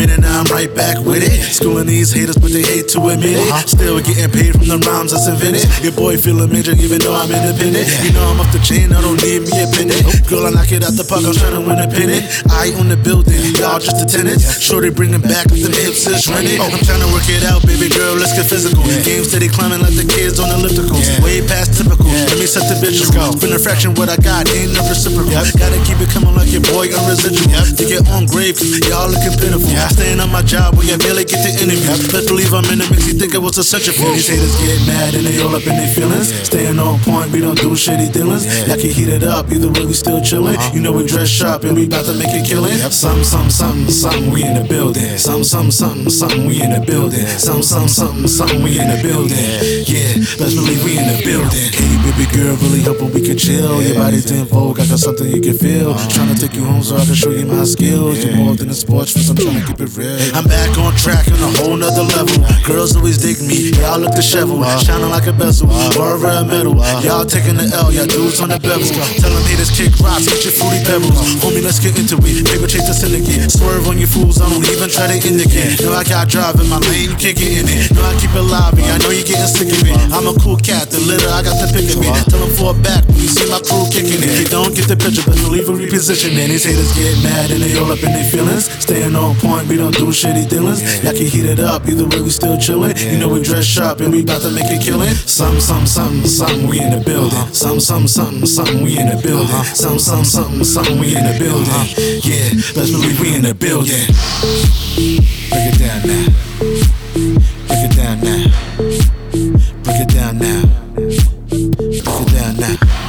minute now I'm right back with it. Schooling these haters, but they hate to admit it. Uh-huh. Still getting paid from the rhymes that's invented. Your boy feeling major, even though I'm independent. You know I'm off the chain, I don't need me a pendant. Girl, I knock it out the park, I'm trying to win a pennant. I own the building, y'all just attendants. Shorty bringing back with the hips is rented. Oh. I'm trying to work it out, baby girl, let's get physical. Game steady climbing like the kids on ellipticals. Way past typical. Set the bitch go. Been a fraction what I got, ain't no reciprocal. Gotta keep it coming like your boy on residual. To get on grave, y'all looking pitiful. Staying on my job when you barely get the interview. Best believe I'm in the mix, you think it was a centrifuge. These haters get mad and they all up in their feelings. Staying on point, we don't do shitty dealings. Y'all can heat it up, either way we still chillin'. Uh-huh. You know we dress sharp and we bout to make it killin'. Some, some, some, something, we in the building. Some, some, some, something, we in the building. Some, some, some, something, we in the building. Yeah, best believe we in the building. Hey, baby girl, really hoping we can chill. Your body's in vogue, I got something you can feel. Uh-huh. Tryna take you home so I can show you my skills. You're more than a sports fan, I'm tryna keep it real. I'm back on track on a whole nother level. Girls always dig me, y'all look disheveled. Uh-huh. Shining like a bezel, uh-huh. or a red metal. Uh-huh. Y'all taking the L, y'all dudes on the bevel. Tell them haters kick rocks, get your fruity pebbles. Homie, let's get into it. Paper chase the syndicate. Swerve on you fools, I don't even try to indicate. Know I got drive in my lane, you can't get in it. Know I keep it lobby, I know you're getting sick of it. I'm a cool cat, the litter, I got the pick of it. Them back when you see my crew kicking it. You don't get the picture, but you leave a reposition. And these haters get mad and they all up in their feelings. Staying on point, we don't do shitty dealings. Y'all can heat it up, either way we still chillin'. You know we dress sharp and we bout to make it killin'. Some, some, something, something, we in the building. Some, some, something, something, we in the building. Some, some, something, something, we in the building. Yeah, best believe we in the building. Yeah.